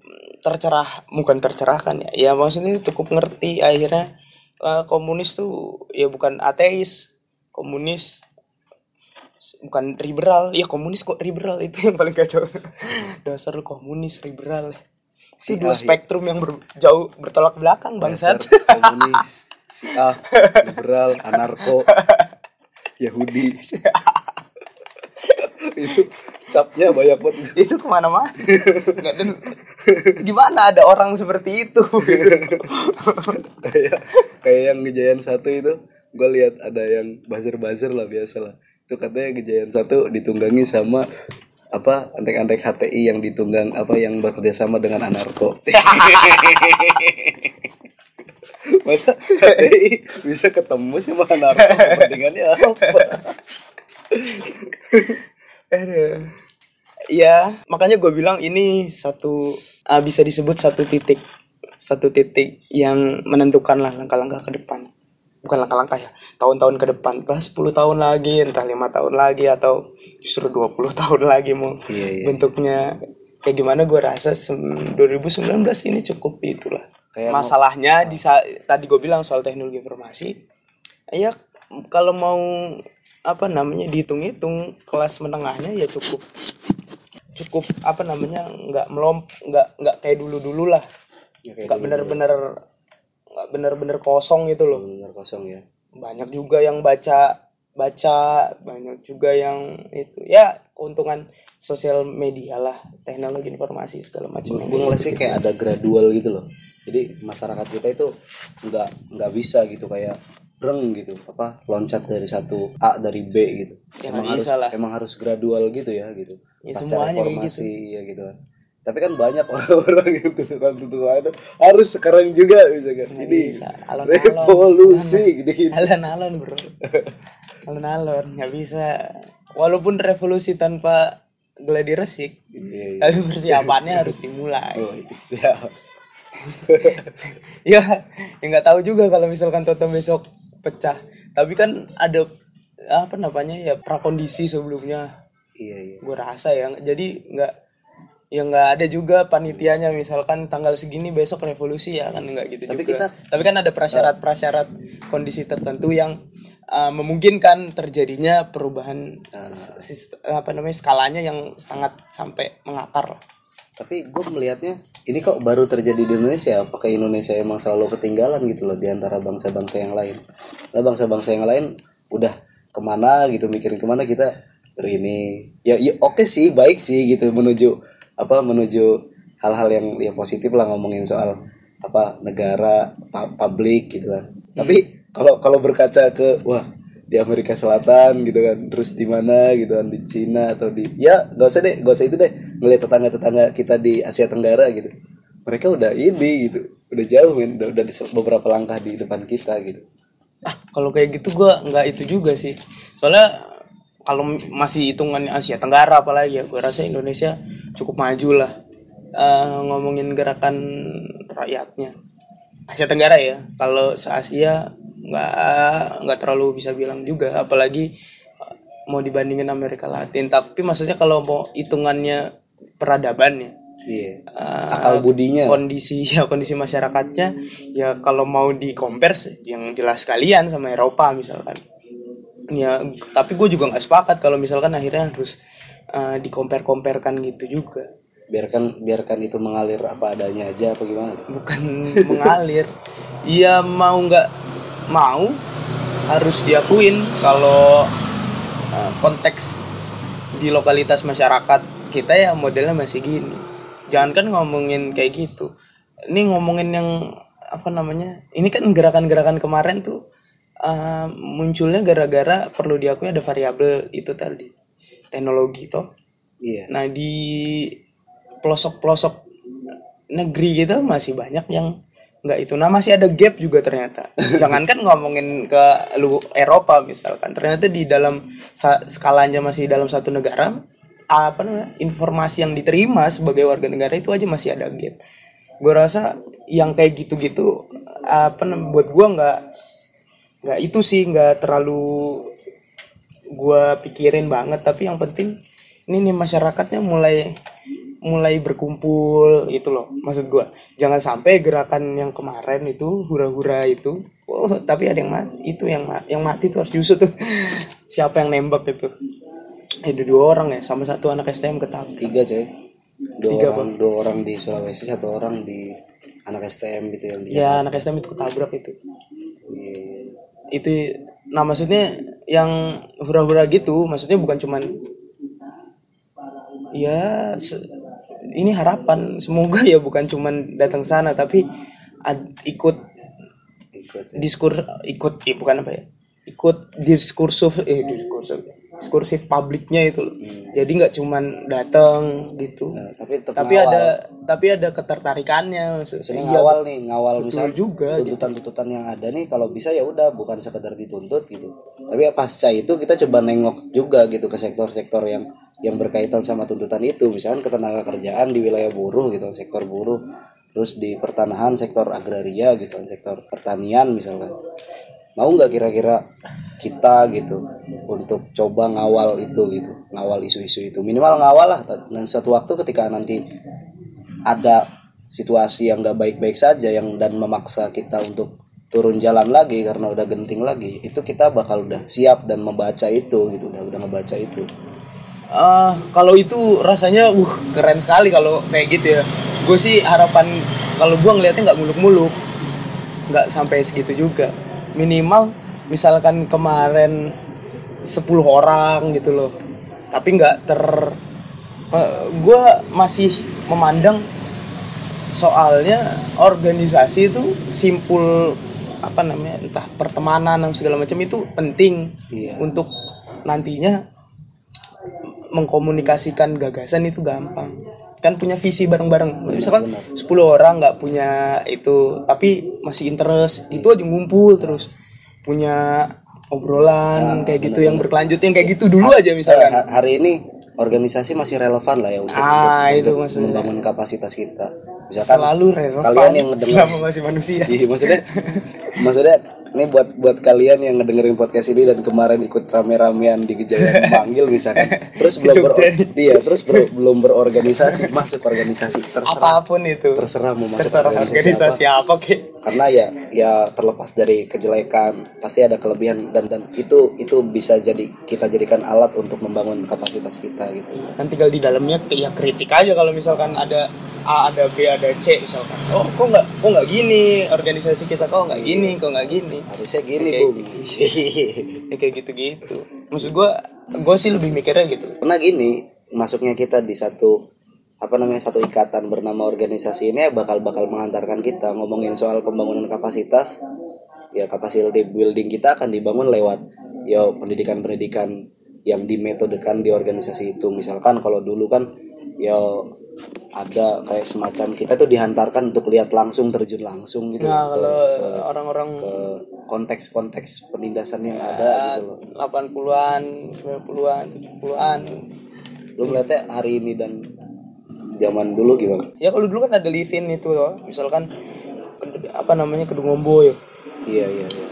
tercerah bukan tercerahkan ya ya maksudnya cukup ngerti akhirnya eh, komunis tuh ya bukan ateis komunis bukan liberal ya komunis kok liberal itu yang paling kacau. [laughs] Dasar komunis liberal. Itu Si dua A, spektrum yang ber- jauh bertolak belakang bangsat. Komunis si A liberal anarko [laughs] Yahudi. [laughs] Itu capnya banyak banget. Itu ke mana-mana. Nggak, dan gimana ada orang seperti itu? Kayak kayak yang gejayan satu itu gue lihat ada yang buzzer buzzer lah biasa lah. Itu katanya gejayan satu ditunggangi sama apa antek-antek HTI yang ditunggang apa yang bekerja sama dengan anarko [laughs] masa [laughs] HTI bisa ketemu sama anarko kepentingannya apa? [laughs] Aduh. ya makanya gue bilang ini satu ah, bisa disebut satu titik satu titik yang menentukan lah langkah-langkah ke depan. Bukan langkah-langkah ya tahun-tahun ke depan. Entah 10 tahun lagi entah lima tahun lagi atau justru 20 [laughs] tahun lagi mau Iya, iya. bentuknya. Kayak gimana gue rasa sem- 2019 ini cukup itulah Kayak masalahnya di sa- tadi gue bilang soal teknologi informasi ya kalau mau apa namanya dihitung-hitung kelas menengahnya ya cukup cukup apa namanya nggak melom nggak nggak kayak dulu dulu lah. Ya, nggak bener-bener nggak bener-bener kosong gitu loh. Benar kosong ya. Banyak juga yang baca baca banyak juga yang itu. Ya keuntungan sosial media lah teknologi informasi segala macam gue ngeliat sih kayak ada gradual gitu loh. Jadi masyarakat kita itu nggak nggak bisa gitu kayak breng gitu apa loncat dari satu A dari B gitu. Ya, emang harus lah. emang harus gradual gitu ya gitu. Ya, pasca semuanya kayak reformasi ya gitu kan. Tapi kan banyak [laughs] orang-orang yang tuntutan-tuntutan itu harus sekarang juga bisa kan. Ini revolusi gitu gitu alon-alon bro [laughs] alon-alon nggak bisa. Walaupun revolusi tanpa gladi resik iya iya. tapi persiapannya harus dimulai. Oh, siap. [laughs] Ya ya nggak tahu juga kalau misalkan Toto besok pecah. Tapi kan ada apa namanya ya prakondisi sebelumnya. Iya iya. Gue rasa ya jadi nggak ya nggak ada juga panitianya. Misalkan tanggal segini besok revolusi ya kan nggak gitu Tapi juga. kita- tapi kan ada prasyarat prasyarat kondisi tertentu yang uh, memungkinkan terjadinya perubahan sist- apa namanya skalanya yang sangat sampai mengakar. Lah. tapi gue melihatnya ini kok baru terjadi di Indonesia? Apakah Indonesia emang selalu ketinggalan gitu loh di antara bangsa-bangsa yang lain? Lah bangsa-bangsa yang lain udah ke mana gitu mikirin ke mana kita ini ya, ya oke sih baik sih gitu menuju apa menuju hal-hal yang yang positif lah ngomongin soal apa negara publik gitu kan. Tapi kalau kalau berkaca ke wah di Amerika Selatan gitu kan terus di mana gitu kan di Cina atau di ya gak usah deh gak usah itu deh ngeliat tetangga tetangga kita di Asia Tenggara gitu. Mereka udah ini gitu udah jauh men udah, udah beberapa langkah di depan kita gitu. Ah kalau kayak gitu gua nggak itu juga sih. Soalnya kalau masih hitungan Asia Tenggara apalagi ya gue rasa Indonesia cukup maju lah Eh, ngomongin gerakan rakyatnya. Asia Tenggara ya kalau se Asia nggak nggak terlalu bisa bilang juga apalagi uh, mau dibandingin Amerika Latin. Tapi maksudnya kalau mau hitungannya peradabannya iya. uh, akal budinya. kondisi [laughs] ya kondisi masyarakatnya ya kalau mau di compare yang jelas kalian sama Eropa misalkan ya tapi gue juga nggak sepakat kalau misalkan akhirnya harus uh, di compare comparekan gitu juga. Biarkan biarkan itu mengalir apa adanya aja apa gimana? Bukan mengalir. Iya mau nggak mau harus diakuin kalau uh, konteks di lokalitas masyarakat kita ya modelnya masih gini. Jangan kan ngomongin kayak gitu. Ini ngomongin yang apa namanya ini kan gerakan-gerakan kemarin tuh uh, munculnya gara-gara perlu diakui ada variabel itu tadi teknologi toh iya Nah di pelosok-pelosok negeri kita masih banyak yang nggak itu. Nah masih ada gap juga ternyata. [laughs] Jangankan ngomongin ke lu Eropa misalkan, ternyata di dalam skalanya masih dalam satu negara apa namanya informasi yang diterima sebagai warga negara itu aja masih ada gap. Gue rasa yang kayak gitu-gitu apa buat gua nggak nggak itu sih nggak terlalu gua pikirin banget. Tapi yang penting ini nih masyarakatnya mulai mulai berkumpul gitu loh maksud gua. Jangan sampai gerakan yang kemarin itu hura-hura itu oh tapi ada yang mati itu yang ma- yang mati tuh harus diusut tuh. [laughs] Siapa yang nembak itu? Eh, ada dua orang ya sama satu anak STM ketabrak tiga coy. Dua Tiga, orang dua orang di Sulawesi satu orang di anak STM gitu yang di ya anak STM itu ketabrak itu. Iya. Itu nah maksudnya yang hura-hura gitu maksudnya bukan cuman ya ini harapan. Semoga ya bukan cuman datang sana tapi ad- ikut ikut diskur ikut eh, bukan apa ya? Ikut diskursif eh diskursif diskursif publiknya itu loh. Jadi nggak cuman datang gitu. Nah, tapi tetap tapi ngawal. ada tapi ada ketertarikannya maksudnya. Iya, ngawal nih ngawal misalnya juga gitu. tuntutan-tuntutan yang ada nih kalau bisa ya udah bukan sekedar dituntut gitu. Tapi ya pasca itu kita coba nengok juga gitu ke sektor-sektor yang yang berkaitan sama tuntutan itu. Misalkan ketenaga kerjaan di wilayah buruh gitu sektor buruh. Terus di pertanahan sektor agraria gitu sektor pertanian misalkan mau nggak kira-kira kita gitu untuk coba ngawal itu gitu ngawal isu-isu itu minimal ngawal lah dan suatu waktu ketika nanti ada situasi yang nggak baik-baik saja yang dan memaksa kita untuk turun jalan lagi karena udah genting lagi itu kita bakal udah siap dan membaca itu gitu udah udah ngebaca itu Ah, kalau itu rasanya uh keren sekali kalau kayak gitu ya. Gue sih harapan kalau gue ngelihatnya nggak muluk-muluk, nggak sampai segitu juga. Minimal misalkan kemarin 10 orang gitu loh, tapi nggak ter. gue masih memandang soalnya organisasi itu simpul apa namanya entah pertemanan dan segala macam itu penting Iya. untuk nantinya mengkomunikasikan gagasan itu gampang kan punya visi bareng-bareng. Misalkan 10 orang nggak punya itu tapi masih interest itu aja ngumpul terus. Punya obrolan kayak gitu yang berkelanjut yang kayak gitu dulu aja Eh, misalkan. ha- hari ini organisasi masih relevan lah ya untuk, ah untuk- itu untuk maksudnya. membangun kapasitas kita. Misalkan selalu relevan kalian yang selama masih manusia. Iya maksudnya maksudnya [laughs] ini buat buat kalian yang ngedengerin podcast ini dan kemarin ikut rame-ramean di Gejayan [laughs] panggil misalkan. Terus belum ber, iya terus ber- belum berorganisasi masuk organisasi. Terserah. Apa pun itu. Terserah mau masuk terserah organisasi apa. kek karena ya ya terlepas dari kejelekan pasti ada kelebihan dan dan itu itu bisa jadi kita jadikan alat untuk membangun kapasitas kita gitu. Kan tinggal di dalamnya ya kritik aja kalau misalkan ada A ada B ada C misalkan. Oh kok nggak kok nggak gini? Organisasi kita kok nggak gini kok nggak gini? Harusnya gini Oke. bung. [laughs] ya kayak gitu gitu maksud gue gue sih lebih mikirnya gitu. Karena gini masuknya kita di satu apa namanya satu ikatan bernama organisasi ini bakal bakal mengantarkan kita. Ngomongin soal pembangunan kapasitas ya capacity building kita akan dibangun lewat ya pendidikan-pendidikan yang dimetodekan di organisasi itu. Misalkan kalau dulu kan ya ada kayak semacam kita tuh dihantarkan untuk lihat langsung terjun langsung gitu nah ke, kalau ke, orang-orang ke konteks-konteks penindasan yang ada gitu loh. 80-an 90-an 70-an lu ngeliatnya hari ini dan zaman dulu gimana? Ya kalau dulu kan ada livin itu loh. Misalkan apa namanya kedungombo ya. Iya iya iya.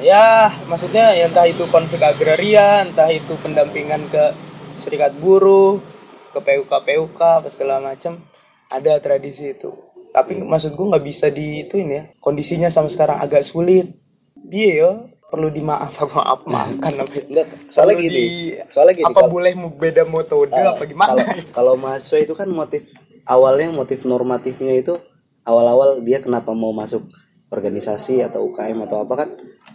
Ya maksudnya ya entah itu konflik agraria entah itu pendampingan ke serikat buruh ke PUK PUK apa segala macam ada tradisi itu. Tapi maksud gue nggak bisa diituin ya kondisinya sama sekarang agak sulit. Dia ya perlu dimaaf apa maaf maafkan. Enggak, soalnya Perlu gini. di- Soalnya gini. apa kalau- boleh mau beda metode Eh, apa gimana Kalau kalau mahasiswa itu kan motif awalnya motif normatifnya itu awal-awal dia kenapa mau masuk organisasi atau UKM atau apa kan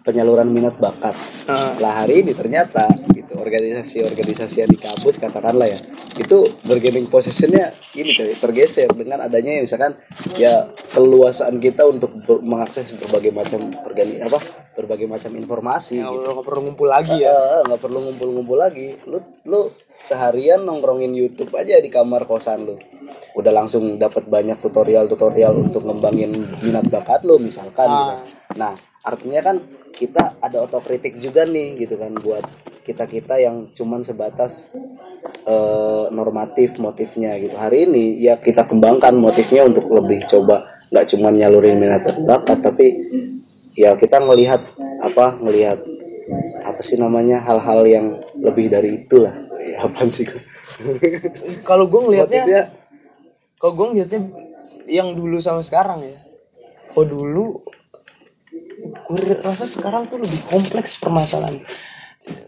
penyaluran minat bakat. Heeh. Lah hari ini ternyata gitu organisasi-organisasi yang di kampus katakanlah ya itu bargaining positionnya ini coy, tergeser dengan adanya ya misalkan ya keluasaan kita untuk ber- mengakses berbagai macam organi apa berbagai macam informasi nggak gitu. perlu- nggak perlu ngumpul lagi ya nggak perlu ngumpul-ngumpul lagi lu lu seharian nongkrongin YouTube aja di kamar kosan lu udah langsung dapat banyak tutorial-tutorial untuk ngembangin minat bakat lu misalkan gitu. nah artinya kan kita ada otokritik juga nih gitu kan buat kita kita yang cuman sebatas eh, normatif motifnya gitu. Hari ini ya kita kembangkan motifnya untuk lebih coba nggak cuman nyalurin minat bakat tapi ya kita ngelihat apa ngelihat apa sih namanya hal-hal yang lebih dari itulah. Ya, apa sih [laughs] kalau gue ngelihatnya kalau gue ngeliatnya yang dulu sama sekarang ya. Kalau dulu gue rasa sekarang tuh lebih kompleks permasalahan.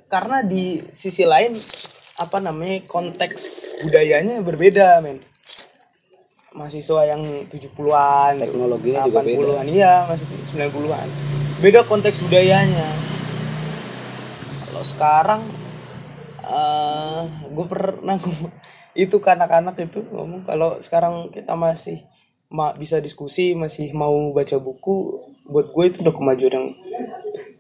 Karena di sisi lain apa namanya konteks budayanya berbeda men. Mahasiswa yang 70-an Teknologinya juga beda. 80-an iya masih 90-an beda konteks budayanya. Kalau sekarang eh gue pernah [laughs] itu ke anak-anak itu ngomong kalau sekarang kita masih ma bisa diskusi masih mau baca buku buat gue itu udah kemajuan yang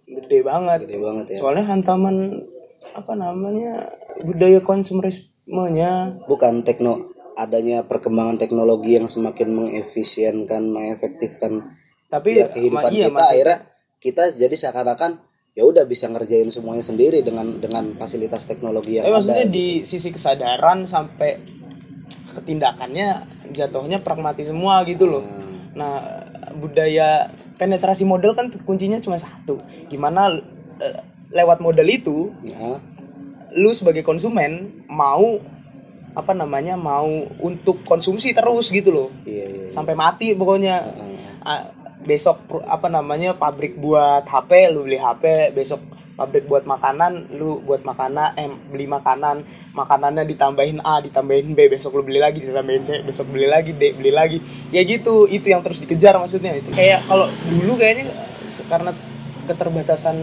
gede banget. Gede banget ya. Soalnya hantaman apa namanya budaya konsumerismenya. Bukan tekno adanya perkembangan teknologi yang semakin mengefisienkan mengefektifkan tapi ya kehidupan iya, kita. maksud- akhirnya kita jadi seakan-akan ya udah bisa ngerjain semuanya sendiri dengan dengan fasilitas teknologi yang tapi ada maksudnya di sisi kesadaran sampai ketindakannya jatuhnya pragmatis semua gitu loh Hmm. nah budaya penetrasi modal kan kuncinya cuma satu gimana eh, lewat modal itu Ya, lu sebagai konsumen mau apa namanya mau untuk konsumsi terus gitu loh iya iya iya. sampai mati pokoknya. Ah, besok apa namanya pabrik buat HP lu beli HP besok pabrik buat makanan lu buat makanan eh beli makanan. Makanannya ditambahin A ditambahin B. Besok lu beli lagi ditambahin C. Besok beli lagi D beli lagi. Ya gitu itu yang terus dikejar maksudnya itu. Kayak kalau dulu kayaknya karena keterbatasan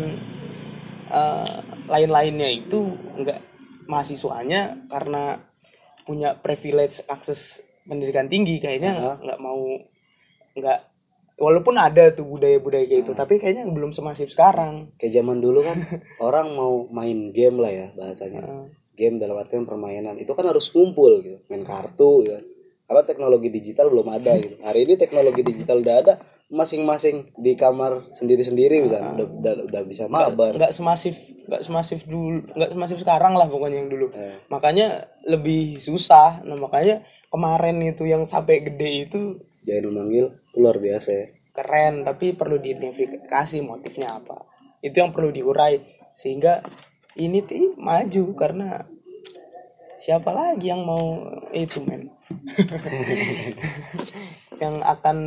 eh, lain-lainnya itu enggak mahasiswanya karena punya privilege akses pendidikan tinggi kayaknya nggak nggak mau nggak walaupun ada tuh budaya-budaya kayak itu tapi kayaknya belum semasif sekarang. Kayak zaman dulu kan [laughs] orang mau main game lah ya bahasanya. Heeh. game dalam artian permainan. Itu kan harus ngumpul gitu main kartu ya karena teknologi digital belum ada gitu. Hari ini teknologi digital udah ada masing-masing di kamar sendiri-sendiri misalnya. Udah, udah udah bisa mabar. Nggak semasif nggak semasif dulu nggak semasif sekarang lah pokoknya yang dulu. Eh. makanya lebih susah. Nah makanya kemarin itu yang sampai gede itu jangan memanggil itu luar biasa ya. Keren tapi perlu diidentifikasi motifnya apa. Itu yang perlu diurai sehingga ini tuh maju karena siapa lagi yang mau itu men? [laughs] Yang akan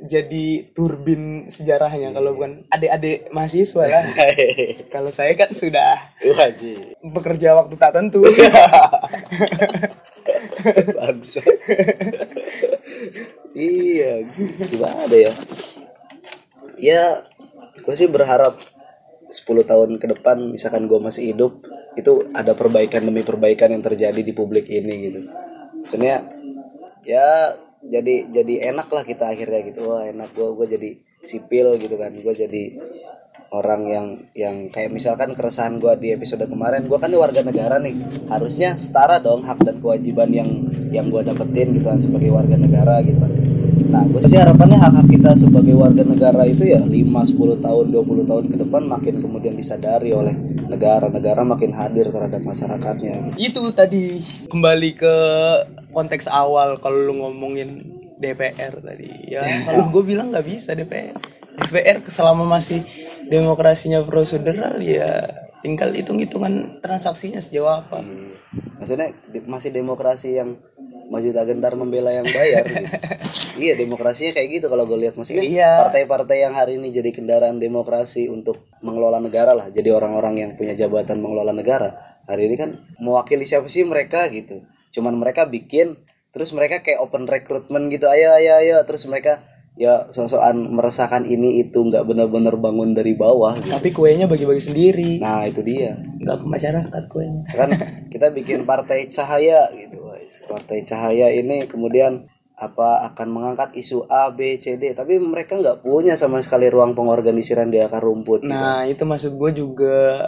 jadi turbin sejarahnya kalau bukan adik-adik mahasiswa lah. [laughs] Kalau saya kan sudah wajib. bekerja waktu tak tentu. [laughs] Bangsa iya gimana ya. Ya gue sih berharap 10 tahun ke depan misalkan gue masih hidup itu ada perbaikan demi perbaikan yang terjadi di publik ini gitu. Maksudnya ya jadi jadi enak lah kita akhirnya gitu. Wah enak gue gue jadi sipil gitu kan. Gue jadi orang yang yang kayak misalkan keresahan gue di episode kemarin gue kan warga negara nih. Harusnya setara dong hak dan kewajiban yang yang gue dapetin gitu kan sebagai warga negara gitu kan. Nah gue sih harapannya hak hak kita sebagai warga negara itu ya 5 10 tahun 20 tahun ke depan makin kemudian disadari oleh negara-negara makin hadir terhadap masyarakatnya. Gitu. itu tadi. Kembali ke konteks awal kalau lu ngomongin DPR tadi ya. [laughs] Kalau gue bilang nggak bisa DPR DPR selama masih demokrasinya prosedural ya tinggal hitung-hitungan transaksinya sejauh apa. Hmm. Maksudnya masih demokrasi yang maju tak gentar membela yang bayar gitu. [laughs] iya demokrasinya kayak gitu kalau gue lihat. Maksudnya Iya. partai-partai yang hari ini jadi kendaraan demokrasi untuk mengelola negara lah. Jadi orang-orang yang punya jabatan mengelola negara. Hari ini kan mewakili siapa sih mereka gitu. Cuman mereka bikin terus mereka kayak open recruitment gitu. Ayo ayo ayo. Terus mereka ya sosokan meresahkan ini itu nggak benar-benar bangun dari bawah gitu. tapi kuenya bagi-bagi sendiri nah itu dia nggak ke masyarakat kuenya kan kita bikin partai cahaya gitu guys partai cahaya ini kemudian apa akan mengangkat isu A B C D tapi mereka nggak punya sama sekali ruang pengorganisiran di akar rumput gitu. Nah itu maksud gue juga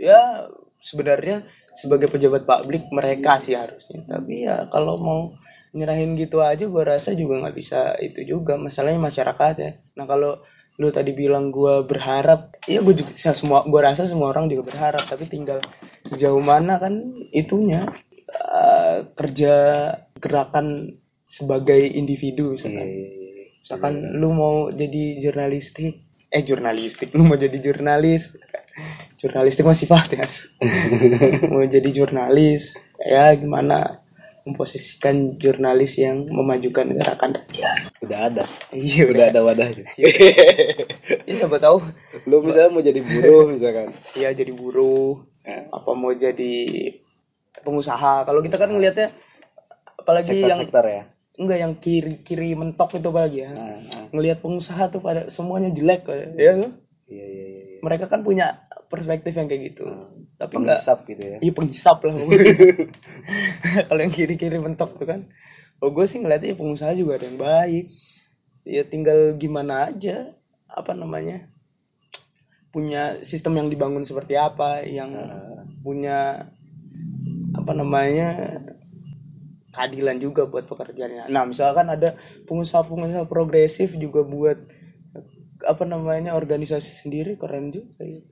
ya sebenarnya sebagai pejabat publik mereka sih harusnya. Tapi ya kalau mau nyerahin gitu aja gue rasa juga nggak bisa itu juga masalahnya masyarakat ya. Nah kalau lu tadi bilang gue berharap, ya gue juga semua gue rasa semua orang juga berharap tapi tinggal sejauh mana kan itunya eh, kerja gerakan sebagai individu misalkan. Iya, Misalkan lu mau jadi jurnalistik, eh jurnalistik, lu mau jadi jurnalis, jurnalistik masih [laughs] sifat ya. [laughs] Mau jadi jurnalis, ya gimana memposisikan jurnalis yang memajukan gerakan rakyat. udah ada Iya udah udah. ada wadahnya Ya [laughs] siapa tahu, lu misalnya mau jadi buruh misalkan ya jadi buruh, apa mau jadi pengusaha. Kalau kita kan ngelihatnya, apalagi yang sektor-sektor ya enggak yang kiri kiri mentok itu apalagi ya. Nah, nah. Ngelihat pengusaha tuh pada semuanya jelek, ya tuh. iya iya iya iya. mereka kan punya perspektif yang kayak gitu tapi penghisap gitu ya. Iya penghisap lah [laughs] kalau yang kiri kiri mentok tuh kan. Kalau gue sih ngeliatnya pengusaha juga ada yang baik. Ya tinggal gimana aja apa namanya punya sistem yang dibangun seperti apa yang punya apa namanya keadilan juga buat pekerjaannya. Nah, misalkan ada pengusaha-pengusaha progresif juga buat apa namanya organisasi sendiri keren juga ya.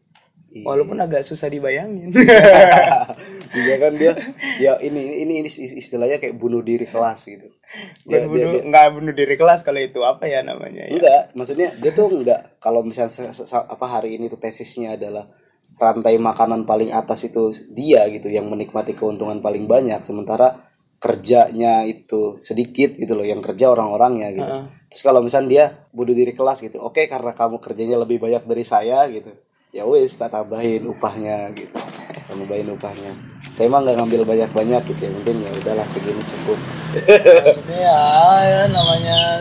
Walaupun agak susah dibayangin. juga [laughs] kan dia ya ini ini ini istilahnya kayak bunuh diri kelas gitu dia, Bukan dia, bunuh, nggak bunuh diri kelas kalau itu apa ya namanya ya. Enggak, maksudnya dia tuh enggak kalau misalnya apa hari ini tuh tesisnya adalah rantai makanan paling atas itu dia gitu yang menikmati keuntungan paling banyak sementara kerjanya itu sedikit gitu loh yang kerja orang-orangnya gitu. Terus kalau misalnya dia bunuh diri kelas gitu. Oke, karena kamu kerjanya lebih banyak dari saya gitu. Ya wis tak tambahin upahnya gitu. Tambahin upahnya. Saya emang nggak ngambil banyak-banyak gitu ya. Mungkin ya udahlah segini cukup. Maksudnya ya, ya namanya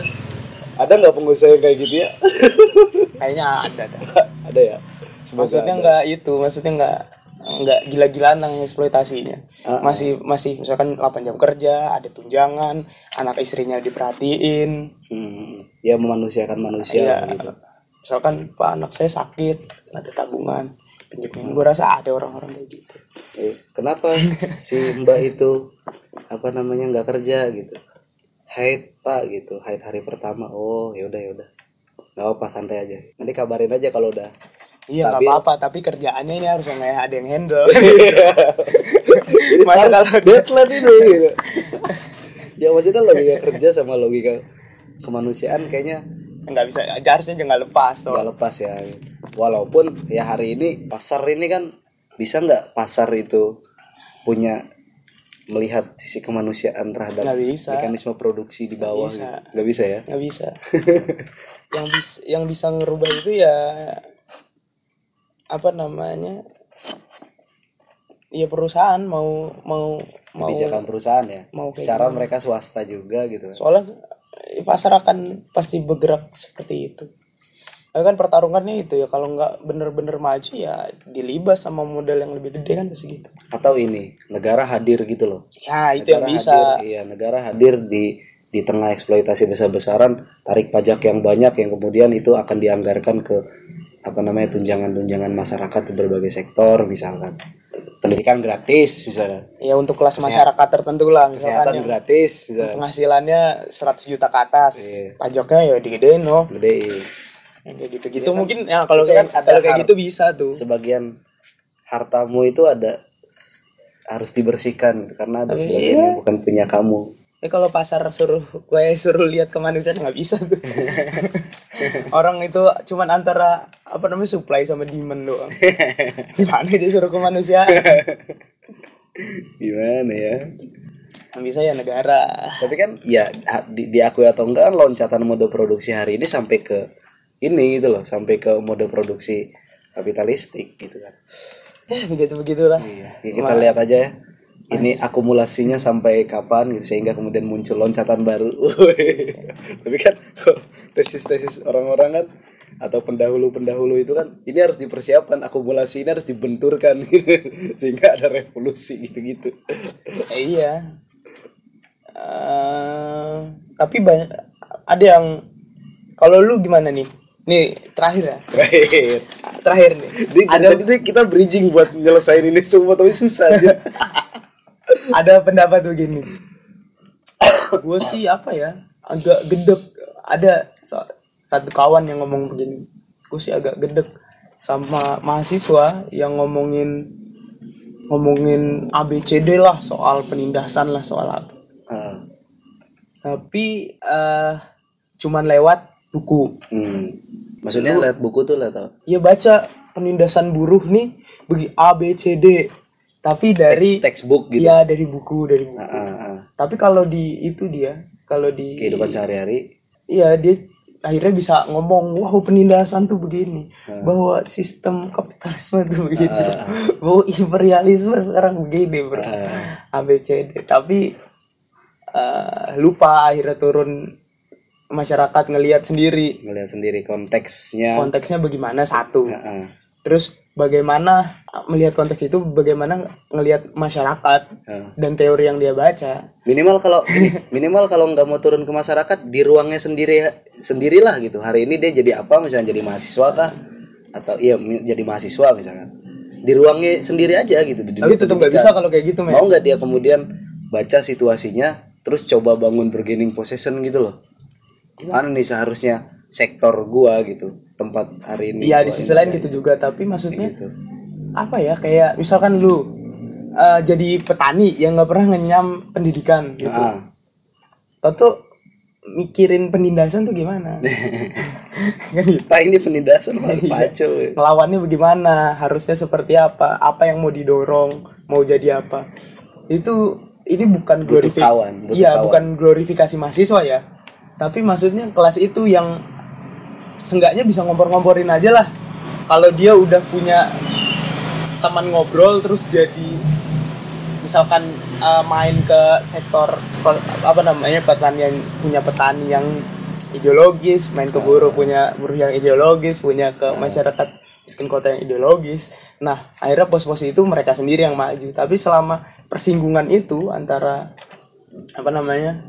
Ada nggak pengusaha yang kayak gitu ya? kayaknya ada dah. Ada ya. Semoga Maksudnya ada. nggak itu, maksudnya nggak nggak gila-gilaan yang eksploitasinya. Masih masih misalkan 8 jam kerja, ada tunjangan, anak istrinya diperhatiin. Hmm, ya memanusiakan manusia Iya. gitu. Misalkan pak anak saya sakit, ada tabungan, pinjemin. Gue rasa ada orang-orang kayak gitu. Eh, kenapa si Mbak itu apa namanya nggak kerja gitu? Haid Pak gitu, haid hari pertama. Oh, ya udah ya udah. Gak apa santai aja. Nanti kabarin aja kalau udah Iya nggak apa-apa, tapi kerjaannya ini harus yang ada yang handle. Jadi [laughs] [laughs] Masa kalau deadline ini gitu. ya maksudnya logika kerja sama logika kemanusiaan kayaknya nggak bisa, harusnya jangan lepas tuh. nggak lepas ya. Walaupun ya hari ini pasar ini kan bisa nggak pasar itu punya melihat sisi kemanusiaan terhadap Nggak bisa. mekanisme produksi di bawah bisa. gitu. nggak bisa ya nggak bisa [laughs] yang bisa yang bisa ngerubah itu ya apa namanya ya perusahaan mau mau mau kebijakan perusahaan ya mau secara mereka swasta juga gitu soalnya pasar akan pasti bergerak seperti itu. Tapi kan pertarungannya itu ya kalau nggak bener-bener maju ya dilibas sama model yang lebih gede kan pasti gitu. Atau ini negara hadir gitu loh. Ya itu yang Negara bisa. hadir, iya negara hadir di di tengah eksploitasi besar-besaran tarik pajak yang banyak yang kemudian itu akan dianggarkan ke apa namanya tunjangan-tunjangan masyarakat di berbagai sektor misalkan. Pendidikan gratis misalnya ya untuk kelas masyarakat tertentu lah misalkan kesehatan gratis misalnya penghasilannya 100 juta ke atas Iya. pajaknya ya digedein loh gede. Yang kayak gitu-gitu mungkin ya kalau itu kayak kan kalau kayak gitu bisa tuh. Sebagian hartamu itu ada harus dibersihkan karena ada Tapi sebagian iya. yang bukan punya kamu. Ya kalau pasar suruh gue suruh lihat kemanusiaan nggak bisa tuh [laughs] orang itu cuman antara apa namanya supply sama demand doang [laughs] gimana dia suruh ke manusia Gimana ya? yang bisa ya negara Tapi kan ya di, diakui atau enggak kan loncatan mode produksi hari ini sampai ke ini gitu loh, sampai ke mode produksi kapitalistik gitu kan. ya begitu begitulah Iya, ya kita lihat aja ya. Ini akumulasinya sampai kapan gitu sehingga kemudian muncul loncatan baru. [laughs] Tapi kan [laughs] tesis-tesis orang-orang kan atau pendahulu-pendahulu itu kan ini harus dipersiapkan akumulasi ini harus dibenturkan [laughs] sehingga ada revolusi gitu-gitu. Eh, iya Eh, tapi banyak ada yang kalau lu gimana nih nih terakhir ya Terakhir. terakhir nih Jadi ada tadi kita bridging buat nyelesain ini semua tapi susah aja. Ada pendapat begini gue sih apa ya agak gedek. Ada sa- satu kawan yang ngomong begini. Gue sih agak gedek sama mahasiswa yang ngomongin ngomongin ABCD lah soal penindasan lah soal apa. Ah, tapi eh cuman lewat buku. Hmm. Maksudnya lihat buku tuh lah tau. ya baca penindasan buruh nih bagi A B C D tapi dari Teks textbook gitu. ya dari buku dari buku. Ah, ah, ah. tapi kalau di itu dia kalau di Kehidupan sehari-hari. iya dia akhirnya bisa ngomong wow penindasan tuh begini. Bahwa sistem kapitalisme tuh begini. [laughs] Bahwa imperialisme sekarang begini bro. A B C D. Tapi eh, lupa akhirnya turun masyarakat ngelihat sendiri. Ngelihat sendiri konteksnya. konteksnya bagaimana? Satu. Ah, terus bagaimana melihat konteks itu bagaimana ngelihat masyarakat ah. dan teori yang dia baca Minimal kalau minimal kalau nggak mau turun ke masyarakat di ruangnya sendiri sendirilah gitu. Hari ini dia jadi apa misalnya jadi mahasiswa kah atau iya jadi mahasiswa misalnya. Di ruangnya sendiri aja gitu di tapi tetap nggak bisa kalau kayak gitu men Mau nggak dia kemudian baca situasinya terus coba bangun bargaining possession gitu loh. Gimana nih seharusnya sektor gua gitu tempat hari ini. Iya di sisi lain gitu juga tapi maksudnya gitu. apa ya kayak misalkan lu eh, jadi petani yang nggak pernah ngenyam pendidikan gitu Ah, tuh mikirin penindasan tuh gimana [laughs] kan gitu. Pak ini penindasan [laughs] Pak. Iya. Ya. ngelawannya bagaimana harusnya seperti apa apa yang mau didorong mau jadi apa itu ini bukan Butuh glorifi- kawan, butuh iya bukan glorifikasi mahasiswa ya tapi maksudnya kelas itu yang seenggaknya bisa ngompor-ngomporin aja lah. Kalau dia udah punya teman ngobrol terus jadi misalkan eh, main ke sektor apa namanya petani yang punya petani yang ideologis main ke buruh punya buruh yang ideologis punya ke masyarakat miskin kota yang ideologis. Nah akhirnya pos-pos itu mereka sendiri yang maju. Tapi selama persinggungan itu antara apa namanya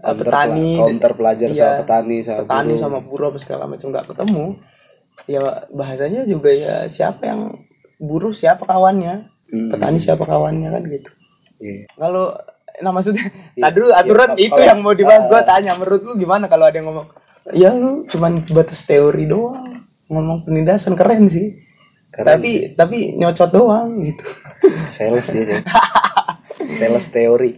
Counter petani counter pelajar iya, sama petani sama petani buruh. sama buruh apa segala macam nggak ketemu ya bahasanya juga ya siapa yang buruh siapa kawannya Hmm. petani siapa kawannya kan gitu Iya. kalau nah maksudnya tadi dulu aturan iya, itu kalau- yang mau dibahas gue tanya menurut lu gimana kalau ada yang ngomong ya lu cuman batas teori doang ngomong penindasan keren sih Keren. tapi tapi nyocot doang gitu [laughs] sales Cek. [laughs] sales teori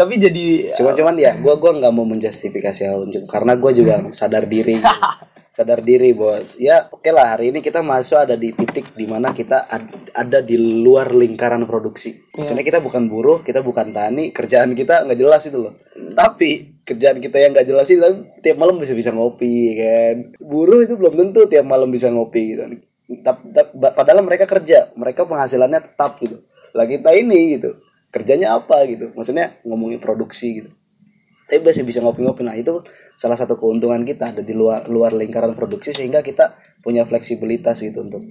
tapi jadi cuma cuman ya gua gua nggak mau menjustifikasi hal itu karena gua juga [laughs] sadar diri. Sadar diri bos. Ya oke lah hari ini kita masuk ada di titik di mana kita ad- ada di luar lingkaran produksi. Maksudnya kita bukan buruh kita bukan tani kerjaan kita nggak jelas itu loh. Tapi kerjaan kita yang nggak jelas itu tiap malam bisa bisa ngopi kan? Buruh itu belum tentu tiap malam bisa ngopi gitu. Tap- tap- padahal mereka kerja mereka penghasilannya tetap gitu. Lah kita ini gitu kerjanya apa gitu. Maksudnya ngomongin produksi gitu. Tapi masih bisa ngopi-ngopi. Nah itu salah satu keuntungan kita ada di luar luar lingkaran produksi sehingga kita punya fleksibilitas gitu untuk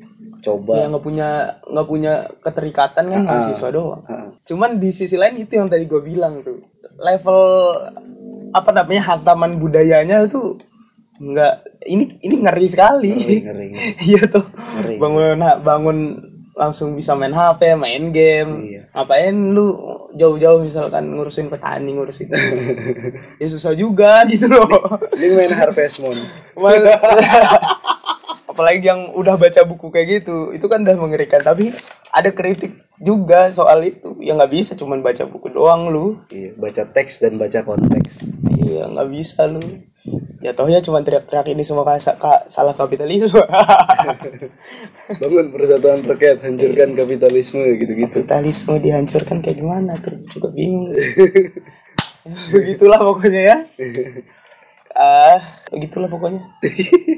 coba. Ya nggak punya nggak punya keterikatan kan mahasiswa doang. Heeh. cuman di sisi lain itu yang tadi gue bilang tuh level apa namanya hantaman budayanya tuh nggak ini ini ngeri sekali. Ngeri ngeri. [laughs] Iya tuh. Ngeri. bangun bangun langsung bisa main HP main game. Iya. ngapain lu jauh-jauh misalkan ngurusin petani ngurusin [laughs] ya susah juga gitu loh. Ini main Harvest Moon. [laughs] Apalagi yang udah baca buku kayak gitu itu kan udah mengerikan. Tapi ada kritik juga soal itu. Ya nggak bisa cuman baca buku doang lu. Iya baca teks dan baca konteks. Iya nggak bisa lu Jatuhnya cuma teriak-teriak ini semua ka- ka- salah kapitalisme. [laughs] bangun persatuan rakyat hancurkan kapitalisme gitu-gitu kapitalisme dihancurkan kayak gimana tuh juga bingung. [laughs] Begitulah pokoknya ya. [laughs] Ah, begitulah pokoknya.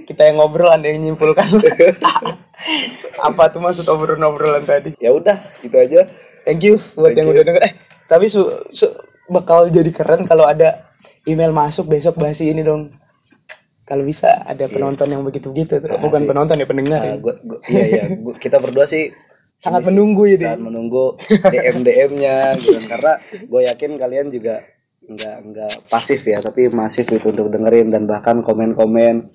Kita yang ngobrol anda yang nyimpulkan. Apa tuh maksud obrolan-obrolan tadi? ya udah gitu aja Thank you buat yang udah denger. Eh, tapi su, su- bakal jadi keren kalau ada email masuk besok bahas ini dong. Kalau bisa ada penonton yang begitu-begitu tuh. Bukan penonton ya pendengar. ya. Nah, gua, gua, iya iya gua, kita berdua sih Sangat menunggu ya, saat deh. menunggu DM DM-nya gitu kan. karena gue yakin kalian juga nggak nggak pasif ya tapi masif gitu untuk dengerin dan bahkan komen-komen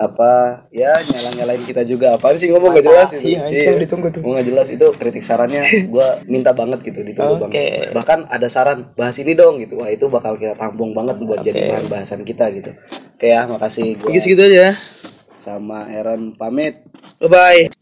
apa ya nyala nyalain kita juga. Apa sih? Ngomong gak jelas itu. Iya, itu yang ditunggu tuh. ngomong gak jelas. Itu kritik sarannya gue minta banget gitu ditunggu Oke. banget. Bahkan ada saran bahas ini dong gitu. Wah itu bakal kita tampung banget buat jadi bahan bahasan kita gitu. Oke ya makasih gue Segitu aja. sama Aaron pamit. Bye bye.